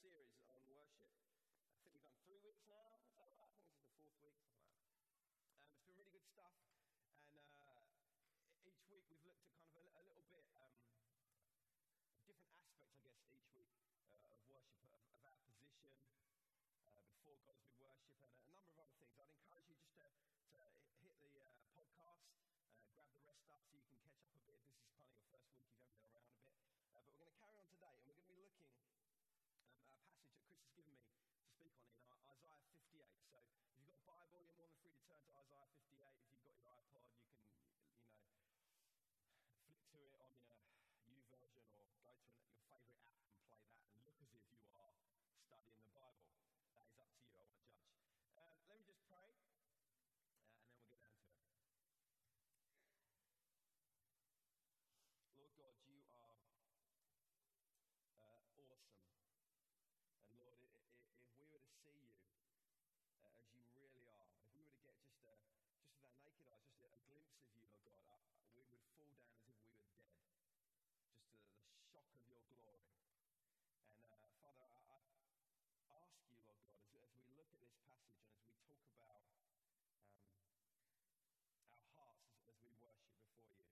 series on worship. I think we've done three weeks now. Is that right? I think this is the fourth week. Um, it's been really good stuff. And uh, each week we've looked at kind of a, a little bit um, different aspects, I guess, each week uh, of worship, of, of our position uh, before God as we worship, and a, number of other things. I'd encourage you just to, to hit the uh, podcast, uh, grab the rest up so you can catch up a bit. This is kind of your first week, you've ever been around a bit. Uh, but we're going to carry on today, and we're going to be looking um, a passage that Chris has given me to speak on in Isaiah 58. So if you've got a Bible, you're more than free to turn to Isaiah 58. If you've got your iPod, you can, you know, flick to it on your YouVersion or go to an, your favourite app and play that and look as if you are studying the Bible. That is up to you. I won't judge. Uh, let me just pray, uh, and then we'll get down to it. Lord God, you are uh, awesome. And Lord, if we were to see you uh, as you really are, if we were to get just a, just with our naked eyes, just a, a glimpse of you, Lord God, uh, we would fall down as if we were dead. Just the, the shock of your glory. And uh, Father, I, I, ask you, Lord God, as, as, we at this passage and as we talk about um, our hearts as, as we worship before you,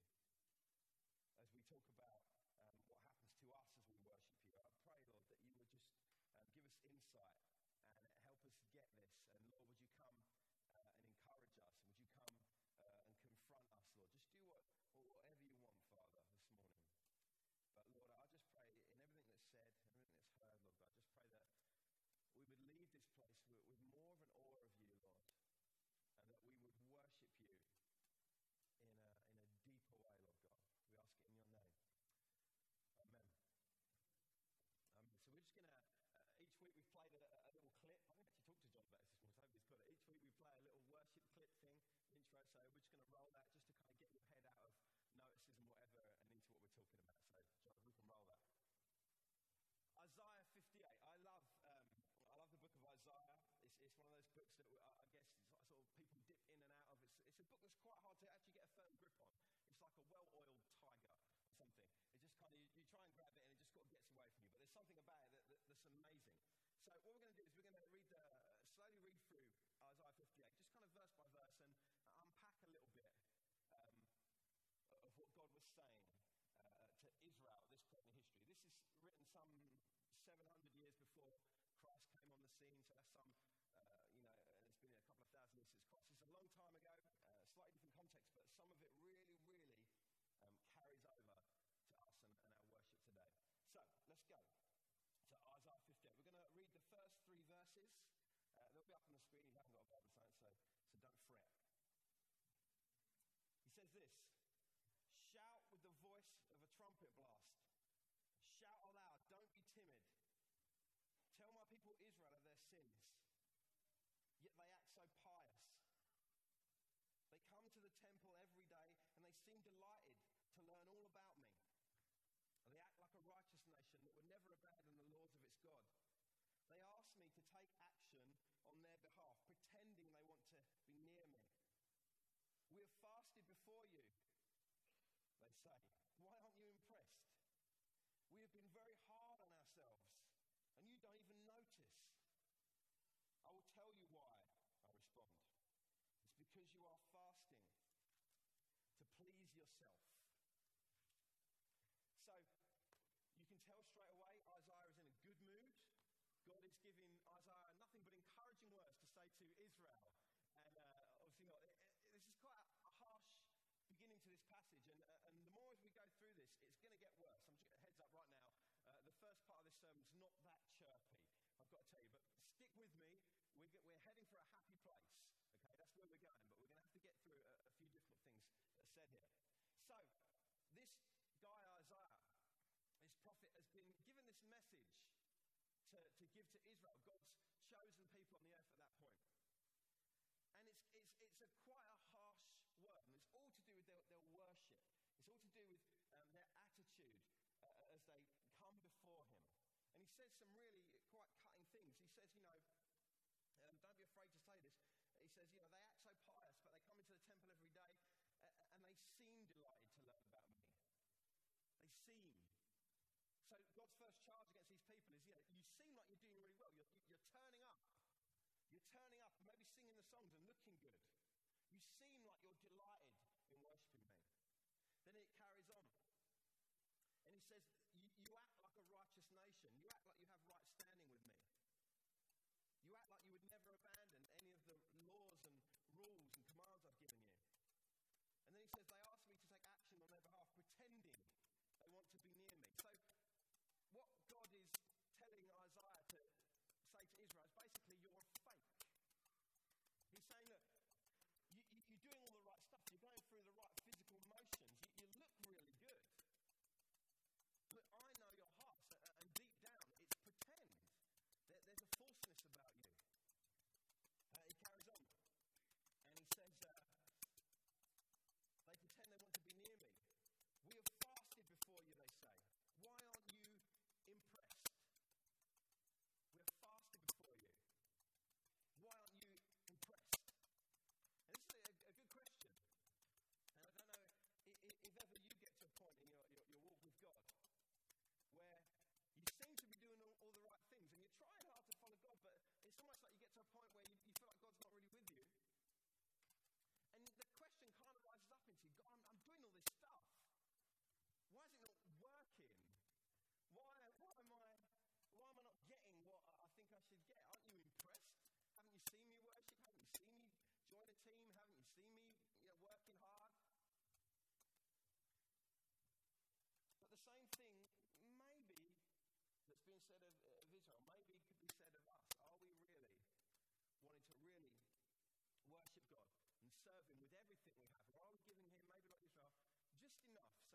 as we talk about um, what happens to us as we worship you. I pray, Lord, that you would just um, give us insight and help us get this. And Lord, would you come uh, and encourage us? Would you come uh, and confront us, Lord? Just do what, whatever you want, Father, this morning. But Lord, I just pray in everything that's said, everything that's heard, Lord God, I just pray that we would leave this place with, with more of an awe of you, Lord, and that we would worship you in a, in a deeper way, Lord God. We ask it in your name. Amen. Um, so we're just going to, uh, each week we've played a, a, little clip. I haven't actually talked to John about this this morning, so he's got it. Each week we play a little worship clip thing, intro, so we're just going to roll that just to kind of get your head out of notices and whatever and into what we're talking about. So, John, we can roll that. Isaiah 58. I love, um, I love the book of Isaiah. It's, it's one of those books that uh, I guess sort of people dip in and out of. It's, it's a book that's quite hard to actually get a firm grip on. It's like a well-oiled tiger or something. It just kind of, you, you, try and grab it away from you. But there's something about it that, that, that's amazing. So what we're going to do is we're going to read the, slowly read through Isaiah 58, just kind of verse by verse, and unpack a little bit um, of what God was saying uh, to Israel at this point in history. This is written some 700 years before Christ came on the scene, so that's some, uh, you know, it's been a couple of thousand years since Christ. It's a long time ago, uh, slightly different context, but some of it really, really um, carries over to us and, and, our worship today. So let's go to Isaiah 58. We're going to read the first Uh, they'll be up on the screen. You haven't got a Bible, so, so don't fret. He says this Shout with the voice of a trumpet blast. Shout aloud, don't be timid. Tell my people Israel of their sins. Yet they act so pious. They come to the temple every day and they seem delighted to learn all about me. They act like a righteous nation that would never abandon the laws of its God. They ask me to take action on their behalf, pretending they want to be near me. We have fasted before you, they say. Why aren't you impressed? We have been very hard on ourselves, and you don't even notice. I will tell you why, I respond. It's because you are fasting to please yourself. So, you can tell straight away Isaiah is in a good mood. God giving Isaiah nothing but encouraging words to say to Israel. And uh, obviously, not, this is quite a harsh beginning to this passage. And, uh, and the more as we go through this, it's going to get worse. I'm just heads up right now. Uh, the first part of this sermon is not that chirpy, I've got to tell you. But stick with me. We're, get, we're heading for a happy place. Okay, that's where we're going. But we're going to have to get through a, a few different things said here. So, this guy Isaiah, this prophet, has been given this message to, to give to Israel, God's chosen people on the earth at that point. And it's, it's, it's a quite a harsh word, and it's all to do with their, their worship. It's all to do with um, their attitude uh, as they come before Him. And he says some really quite cutting things. He says, you know, um, don't be afraid to say this. He says, you know, they act so pious, but they come into the temple every day God's first charge against these people is, you, know, you seem like you're doing really well. You're, you're turning up. You're turning up and maybe singing the songs and looking good. You seem like you're delighted in worshipping me. Then it carries on. And he says, you, you act like a righteous nation. You act like you have right standing with me. You act like you would enough.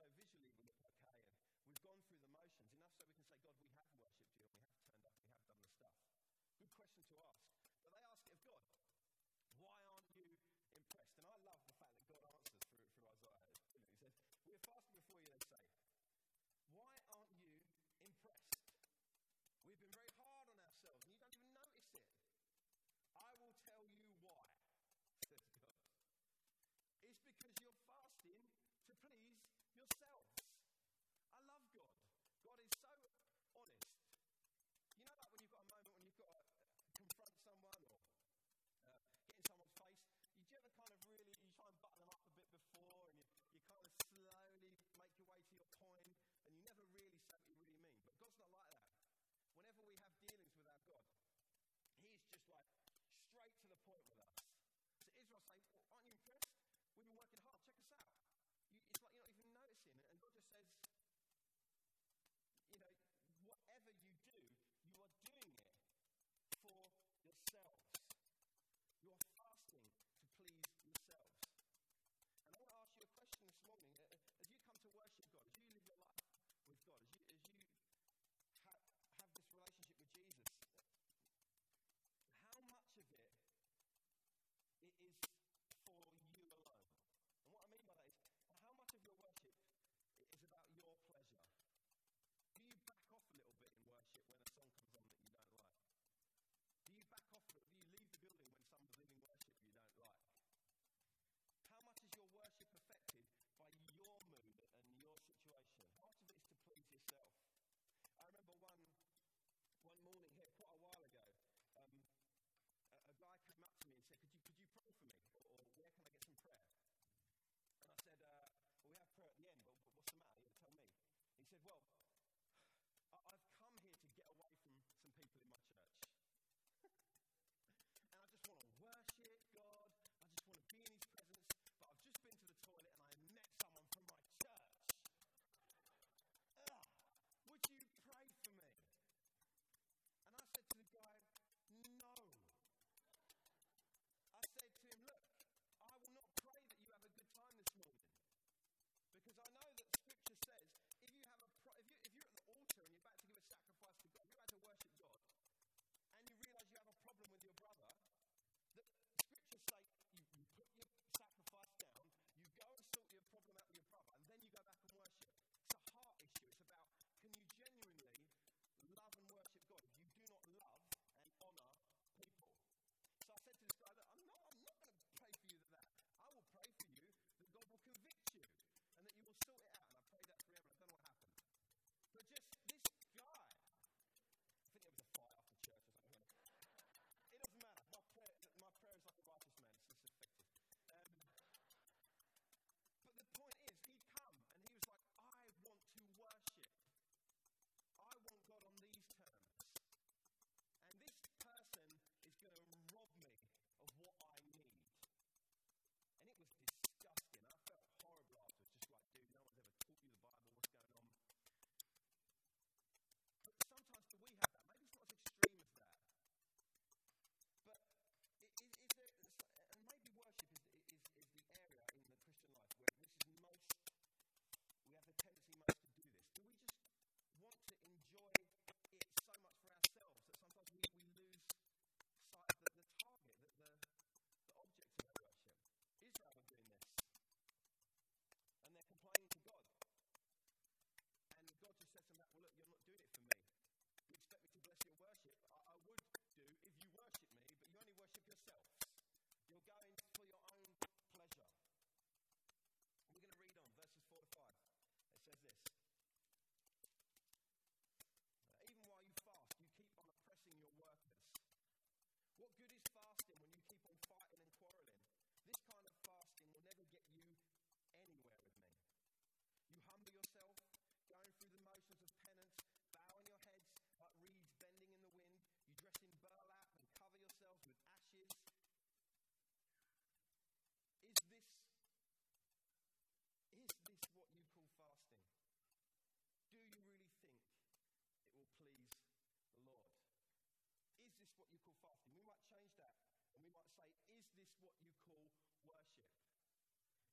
This what you call worship?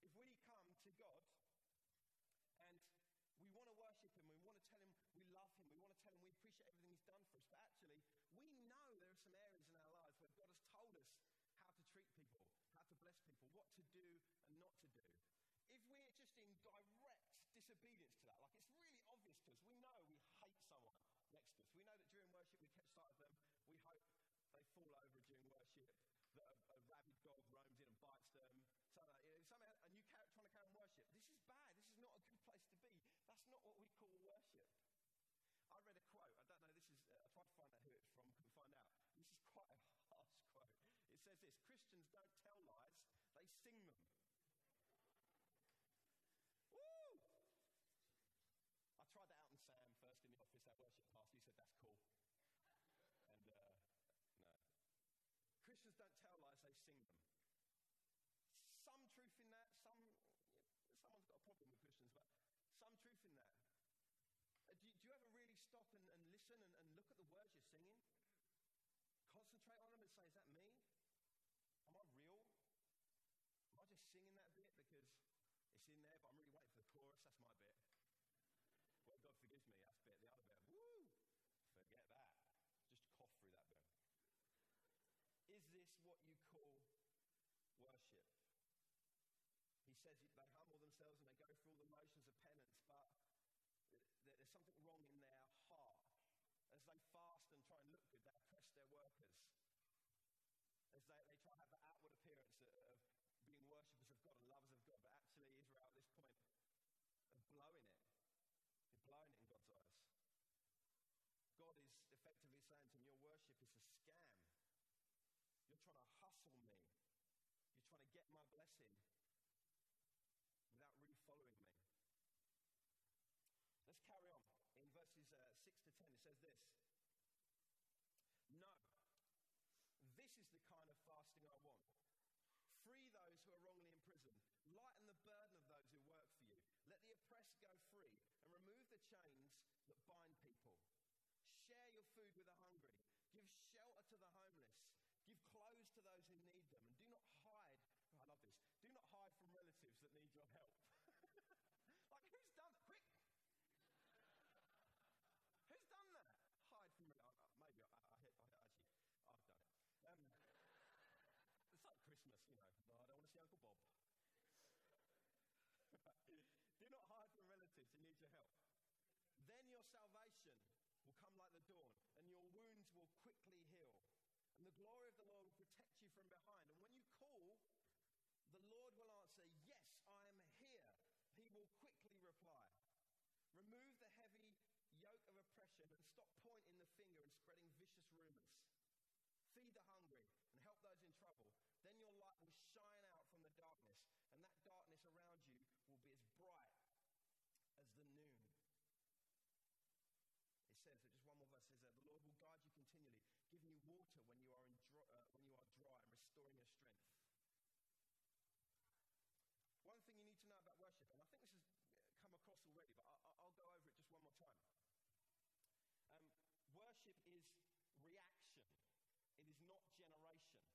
If we come to God and we want to worship Him, we want to tell Him we love Him, we want to tell Him we appreciate everything He's done for us, but actually, we know there are some areas in our lives where God has told us how to treat people, how to bless people, what to do and not to do. If we're just in direct disobedience to that, like it's really obvious to us, we know we hate someone next to us. We know that during worship we catch sight of them, we hope they fall over during a dog roams in and bites them. Know, somehow, and you trying to carry on worship. This is bad. This is not a good place to be. That's not what we call worship. I read a quote. I don't know. This is. Uh, I to find out who it's from. Couldn't find out. This is quite a harsh quote. It says this: Christians don't tell lies; they sing them. Woo! I tried that out on Sam first in the office at worship class. He said that's cool. And uh, no, Christians don't tell lies; they sing them. Some truth in that. Some someone's got a problem with Christians, but some truth in that. Uh, do, you, do, you ever really stop and, and listen and, and, look at the words you're singing? Concentrate on them and say, is that me? Am I real? Am I just singing that bit because it's in there, but I'm really waiting for the chorus? That's my bit. Well, God forgives me, that's bit. The other bit, woo! Forget that. Just cough through that bit. Is this what you call worship? He says they humble themselves and they go through all the motions of penance, but there's something wrong in their heart. As they fast and try and look good, they oppress their workers. As they, they try to have the outward appearance of, of being worshippers of God and lovers of God, but actually, Israel at this point are blowing it. They're blowing it in God's eyes. God is effectively saying to them, Your worship is a scam. You're trying to hustle me. You're trying to get my blessing without really following me. Let's carry on. In verses uh, 6 to 10, it says this No, this is the kind of fasting I want. Free those who are wrongly imprisoned. Lighten the burden of those who work for you. Let the oppressed go free and remove the chains that bind people. Share your food with the hungry. Give shelter to the homeless. Give clothes to those who need them. And do not hide I love this. Do not hide from relatives that need your help. like, who's done that? Quick! who's done that? Hide from relatives. Uh, maybe I, I, I, actually, I've done it. Um, it's like Christmas, you know. No, I don't want to see Uncle Bob. Do not hide from relatives who need your help. Then your salvation will come like the dawn, and your wounds will quickly heal. And the glory of the Lord will protect you from behind. And when you call, the Lord will answer, Yes, I am here. He will quickly reply. Remove the heavy yoke of oppression and stop pointing the finger and spreading vicious rumors. Feed the hungry and help those in trouble. Will shine out from the darkness, and that darkness around you will be as bright as the noon. It says, just one more verse says that the Lord will guide you continually, giving you water when you are, in dry, uh, when you are dry and restoring your strength. One thing you need to know about worship, and I think this has come across already, but I, will go over it just one more time. Um, worship is reaction, it is not generation.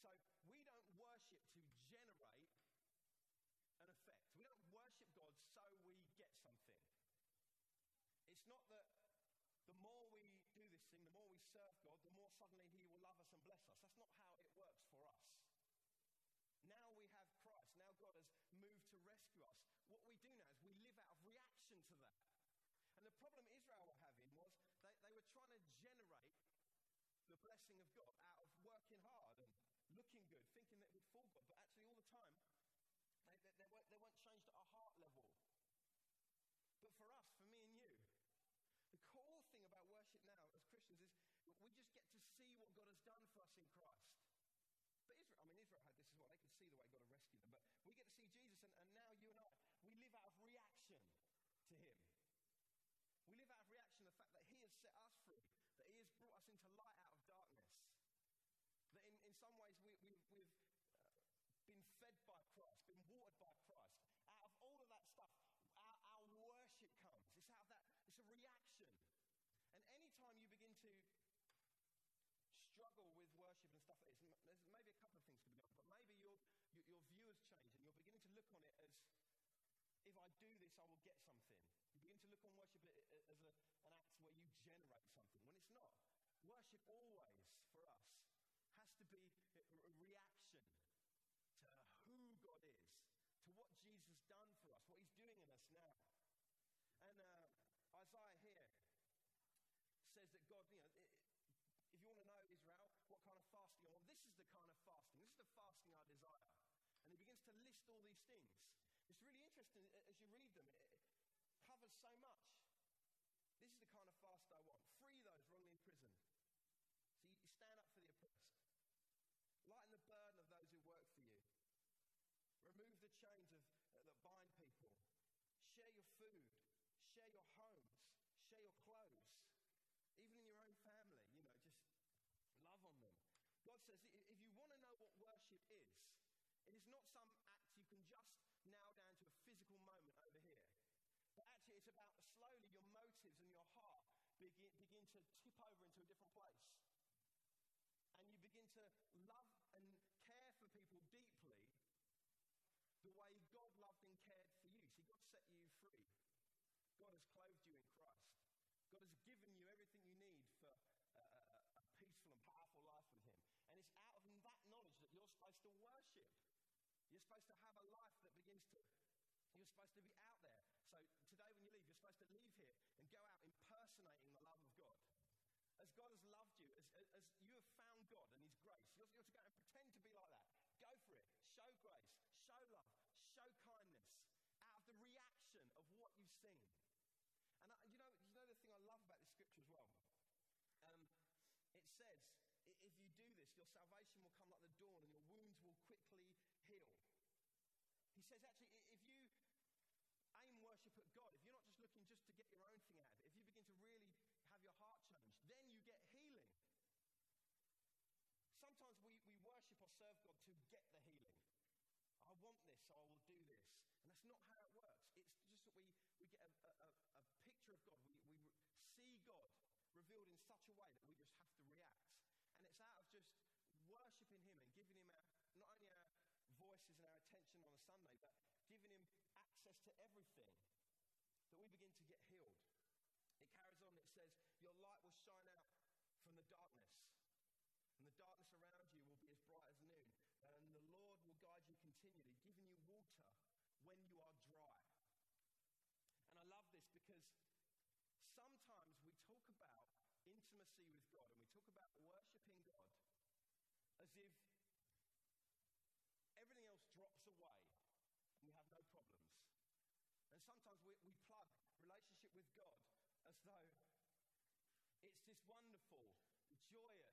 So we don't worship to generate an effect. We don't worship God so we get something. It's not that the more we do this thing, the more we serve God, the more suddenly He will love us and bless us. That's not how it works for us. Now we have Christ. Now God has moved to rescue us. What we do now is we live out of reaction to that. And the problem Israel were having was they, they were trying to generate the blessing of God out of working hard and looking good, thinking that it would fool God. But actually, all the time, they, they, they, weren't, they weren't changed at a heart level. But for us, for me and you, the cool thing about worship now as Christians we just get to see what God has done for us in Christ. But Israel, I mean, Israel had this as well. They could see the way God had rescued them. But we get to see Jesus, and, and now you and I, we live out of reaction to Him. We live out of reaction to the fact that He has set us free, that He has brought us into light out of darkness. That in, in some ways we, we, we've there's maybe a couple of things could be going on, but maybe your, your, your view has changed and you're beginning to look on it as if I do this, I will get something. You begin to look on worship as a, an act where you generate something when it's not. Worship always, for us, has to be kind of fasting this is the kind of fasting. This is the fasting I desire. And he begins to list all these things. It's really interesting as you read them, it covers so much. This is the kind of fast I want. Free those wrongly in prison. So you stand up for the oppressed. Lighten the burden of those who work for you. Remove the chains of, uh, that bind people. Share your food. Share your homes. Share your clothes. Even in your own family, you know, just love on them. God says if you want to know what worship is, it is not some act you can just nail down to a physical moment over here. But actually, it's about slowly your motives and your heart begin, begin to tip over into a different place. And you begin to love and care for people deeply the way God loved and cared for you. See, God set you free. God has clothed you in Christ. God has given you everything you need for a, a, a peaceful and powerful life with Him. And it's out of that knowledge that you're supposed to worship. You're supposed to have a life that begins to, you're supposed to be out there. So today when you leave, you're supposed to leave here and go out impersonating the love of God. As God has loved you, as, as you have found God and His grace, you're, you're to go and pretend to be like that. Go for it. Show grace, show love, show kindness out of the reaction of what you've seen. And I, you know, you know the thing I love about this scripture as well. Um, it says, if you do this, your salvation will come like the dawn, and your wounds will quickly heal. He says, actually, if you aim worship at God, if you're not just looking just to get your own thing out of it, if you begin to really have your heart changed, then you get healing. Sometimes we, we worship or serve God to get the healing. I want this, so I will do this. And that's not how it works. It's just that we, we get a, a, a picture of God. We, we see God revealed in such a way that we just have to react. And it's out of just worshipping Him and giving Him our, not only our voices and our attention on a Sunday, but giving Him access to everything that we begin to get healed. It carries on, it says, Your light will shine out from the darkness, and the darkness around you will be as bright as noon. And the Lord will guide you continually, giving you water when you are dry. And I love this because sometimes we talk about intimacy with God and we talk about worshipping God as if everything else drops away and we have no problems. And sometimes we, we plug relationship with God as though it's this wonderful, joyous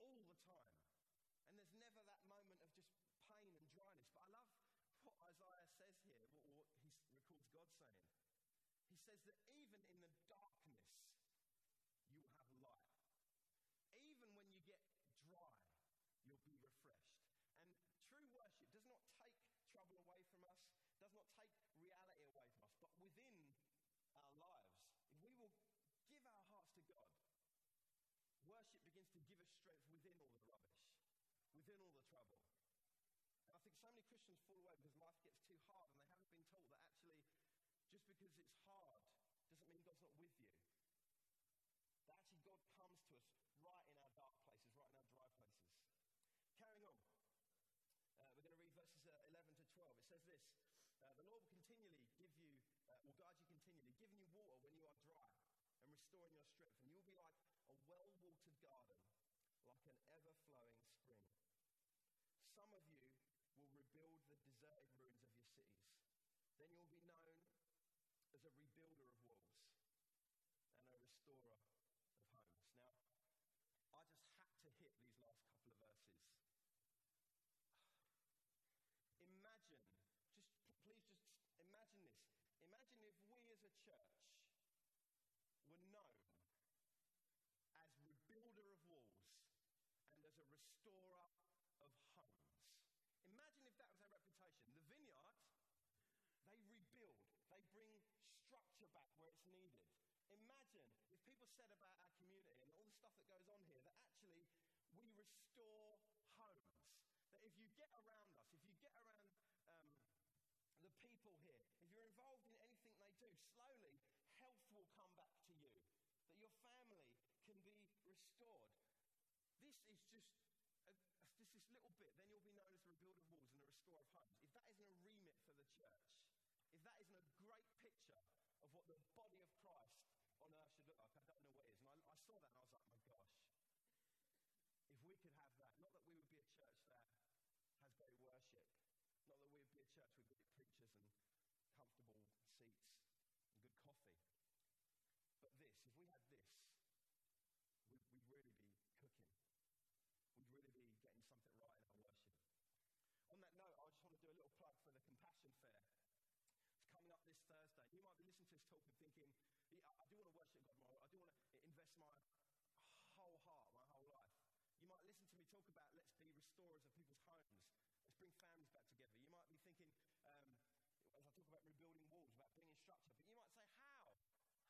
thing all the time. And there's never that moment of just pain and dryness. But I love what Isaiah says here, what, what he records God saying. He says that even in the darkness, you will have light. Even when you get dry, you'll be refreshed. And true worship does not take trouble away from us, does not take reality away from us, but within our lives, if we will give our hearts to God, worship begins to give us strength within all the rubbish, within all the trouble. And I think so many Christians fall away because life gets too hard and they haven't been told that actually, just because it's hard doesn't mean God's not with you. That actually God comes to us right in our dark places, right in our dry places. Carrying on. Uh, we're going to read verses uh, 11 to 12. It says this uh, The Lord will continually give you, uh, will guide you continually, giving you water when you are dry and restoring your strength. And you will be like a well watered garden, like an ever flowing spring. Some of you will rebuild the deserted ruins of your cities. Then you'll be known as a rebuilder of walls and a restorer of homes. Now, I just had to hit these last couple of verses. Imagine, just please just imagine this. Imagine if we as a church were known as rebuilder of walls and as a restorer of homes. Imagine if that was our reputation. The vineyard, they rebuild, they bring structure back where it's needed. Imagine if people said about our community and all the stuff that goes on here that actually we restore homes. That if you get around us, if you get around um, the people here, if you're involved in anything they do, slowly health will come back to you, that your family can be restored. This is just this little bit, then you'll be known as the rebuilder of restorer of homes. If that isn't a remit for the church, if that isn't a great picture of what the body of Christ on earth should look like, I don't know what is. And I, I saw that and I was like, my gosh, if we could have that, not that we would be a church that has great worship, not that we would be a church with great preachers and comfortable seats and good coffee, but this, if we had this, we'd, we'd really be cooking. We'd really be getting something right in our worship. On that note, I just want to do a little plug for the Compassion Fair. It's coming up this Thursday. You might be listening to this talk and thinking, yeah, I do want to worship God more. I do want to invest my whole heart, my whole life. You might listen to me talk about let's be restorers of people's homes. Let's bring families back together. You might be thinking, um, as I talk about rebuilding walls, about bringing structure, but you might say, how?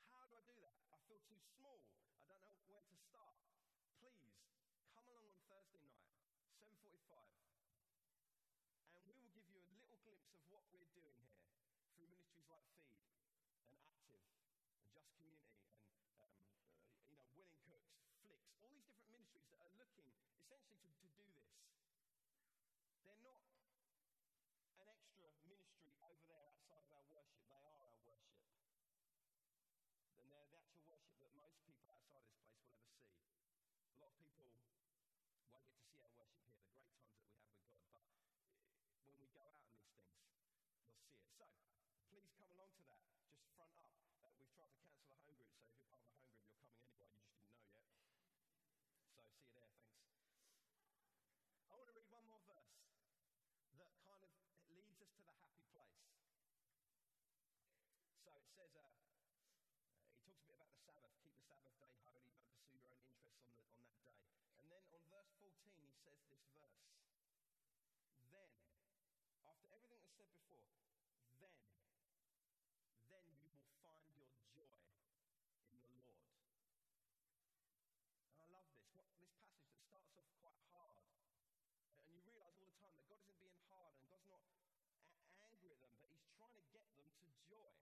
How do I do that? I feel too small. I don't know where to start. Please come along on Thursday night, 7:45, and we will give you a little glimpse of what we're doing here ministries like Feed and Active and Just Community and um, uh, you know Willing Cooks, Flicks, all these different ministries that are looking essentially to, to do this. They're not an extra ministry over there outside of our worship. They are our worship. And they're the actual worship that most people outside this place will ever see. A lot of people won't get to see our worship here, the great times that we have with God. But when we go out in these things, you'll see it. So, please come along to that. Just front up. Uh, we've tried to cancel the home group, so if you're part of the home group, you're coming anyway. You just didn't know yet. So, see you there. Thanks. I want to read one more verse that kind of leads us to the happy place. So it says, uh, he talks a bit about the Sabbath. Keep the Sabbath day holy. Don't pursue your own interests on, the, on that day. And then on verse 14, he says this verse. Then, after everything that's said before, then, then you will find your joy in the Lord. And I love this. What, this passage that starts off quite hard. And you realize all the time that God isn't being hard and God's not a- angry at them, but He's trying to get them to joy.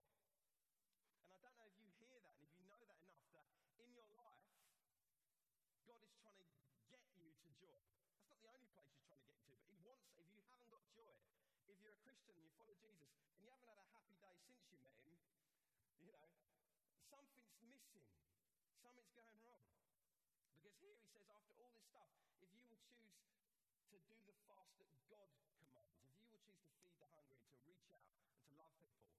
And I don't know if you hear that and if you know that enough, that in your life, God is trying to get you to joy. That's not the only place He's trying to get you to, but He wants, if you haven't got joy, if you're a Christian and you follow Jesus and you haven't had a happy day since you met Him, you know, something's missing, something's going wrong. Because here he says, after all this stuff, if you will choose to do the fast that God commands, if you will choose to feed the hungry to reach out and to love people,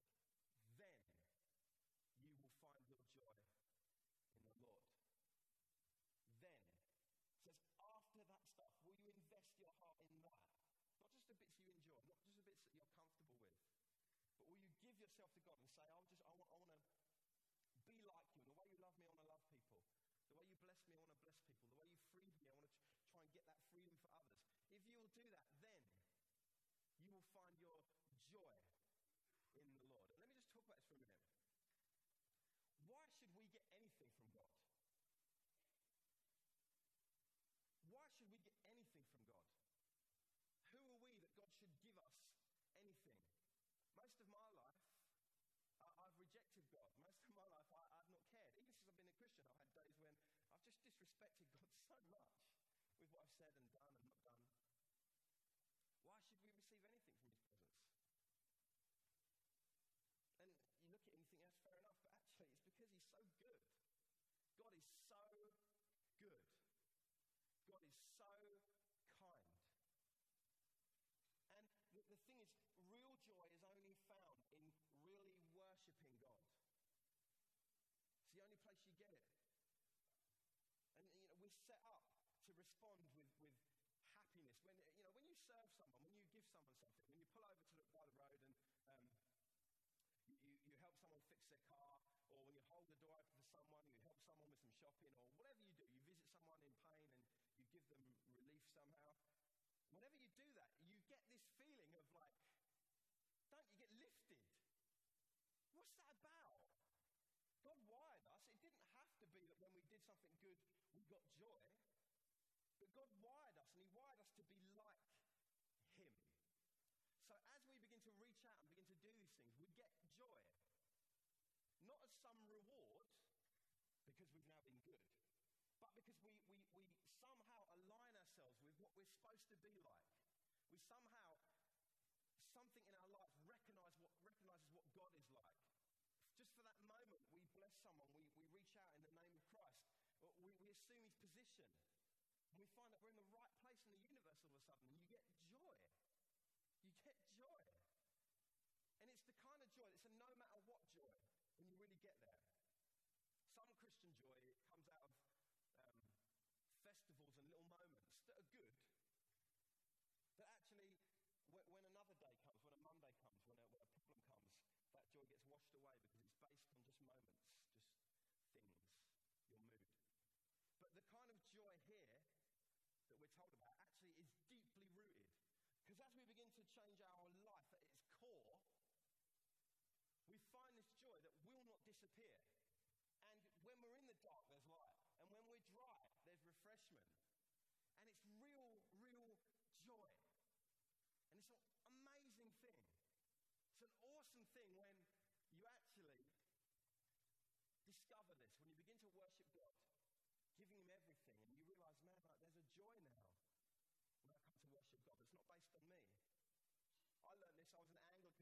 then you will find your joy in the Lord. Then, says, after that stuff, will you invest your heart in that? Not just the bits you enjoy, not just the bits that you're comfortable with, but will you give yourself to God and say, I'll just, I want, I want to be like you. The way you love me, I want to love people. The way you bless me, I want to bless people. The way you freed me, I want to try and get that freedom for others. If you will do that, then you will find your joy in the Lord. And let me just talk about this for a minute. Why should we get anything from God? Why should we get anything from God? Who are we that God should give us anything? Most of my life, I- I've God. Most of my life, I- I've not cared. Even since I've been a Christian, I've had days when I've just disrespected God so much with what I've said and done and not done. Why should we receive anything from His presence? And you look at it and you think, that's fair enough, but actually, it's because He's so good. God is so good. God is so kind. And the, the thing is, real joy is only found in really worshipping God. It's the only place you get it. We're set up to respond with, with happiness. When you know, when you serve someone, when you give someone something, when you pull over to the, by the road and um, you, you, you help someone fix their car, or when you hold the door open for someone, you help someone with some shopping, or whatever you do, you visit someone in pain and you give them relief somehow. Whenever you do that, you get this feeling of like, don't you get lifted? What's that be that when we did something good, we got joy. But God wired us, and He wired us to be like Him. So as we begin to reach out and begin to do these things, we get joy. Not as some reward, because we've now been good, but because we, we, we somehow align ourselves with what we're supposed to be like. We somehow assume his position. And we find that we're in the right place in the universe all of a sudden, and you get joy. You get joy. And it's the kind of joy, it's a no matter what joy when you really get there. Some Christian joy comes out of um, festivals and little moments that are good, but actually, when, when another day comes, when a Monday comes, when a, when a problem comes, that joy gets washed away because it's based on just moments, just things, your mood. But the kind of joy here that we're told about actually is deeply rooted. Because as we begin to change our life at its core, we find this joy that will not disappear. And when we're in the dark, there's light. And when we're dry, there's refreshment. And it's real, real joy. And it's an amazing thing. It's an awesome thing when you actually discover this, when you begin to worship God, giving Him everything, and you realize, man, like, there's a joy now when I come to worship God. It's not based on me. I learned this, I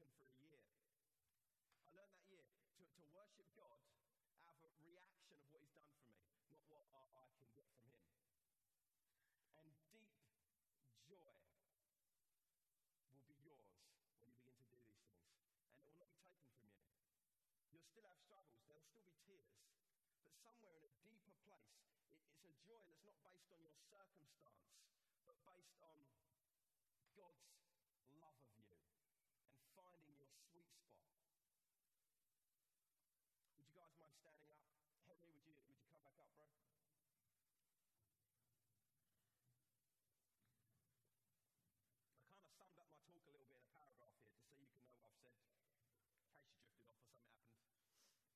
Anglican for a year. I learned that year to, to worship God out of a reaction of what He's done for me, not what I, I can get from Him. And deep joy will be yours when you begin to do these things. And it will not be taken from you. You'll still have struggles, there'll still be tears. But somewhere in a deeper place, it, it's a joy that's not based on your circumstance, but based on God's love of you and finding your sweet spot. Would you guys mind standing up? Henry, would you, would you come back up, bro? I kind of summed up my talk a little bit in a paragraph here, just so you can know what I've said, in case you drifted off or something happened.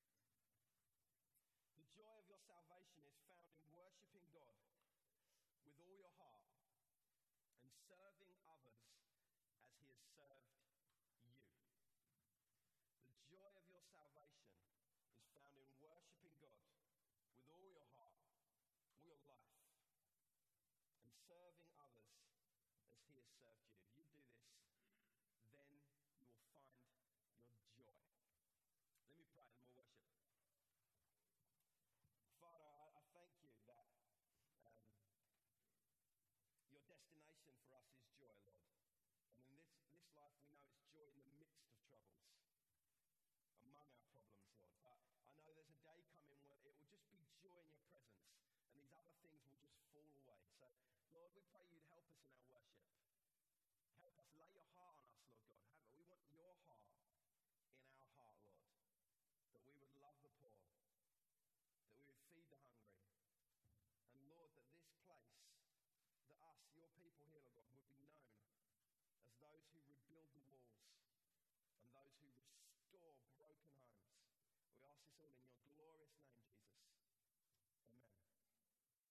The joy of your salvation is found in worshipping God with all your heart and serving others as He has served you. The joy of your salvation is found in worshipping God with all your heart, all your life, and serving others as He has served you. If you do this, then you will find your joy. Let me pray and we'll worship. Father, I, I thank you that um, your destination for us is joy, Lord. And in this, this life, we know it's joy in the midst of troubles, among our problems, Lord. But I know there's a day coming where it will just be joy in your presence, and these other things will just fall away. So, Lord, we pray you'd help us in our worship. Help us, lay your heart on us, Lord God. We want your heart in our heart, Lord, that we would love the poor, that we would feed the hungry. And Lord, that this place, that us, your people here, Lord God, would be known rebuild the walls and those who restore broken homes. We ask this all in your glorious name, Jesus.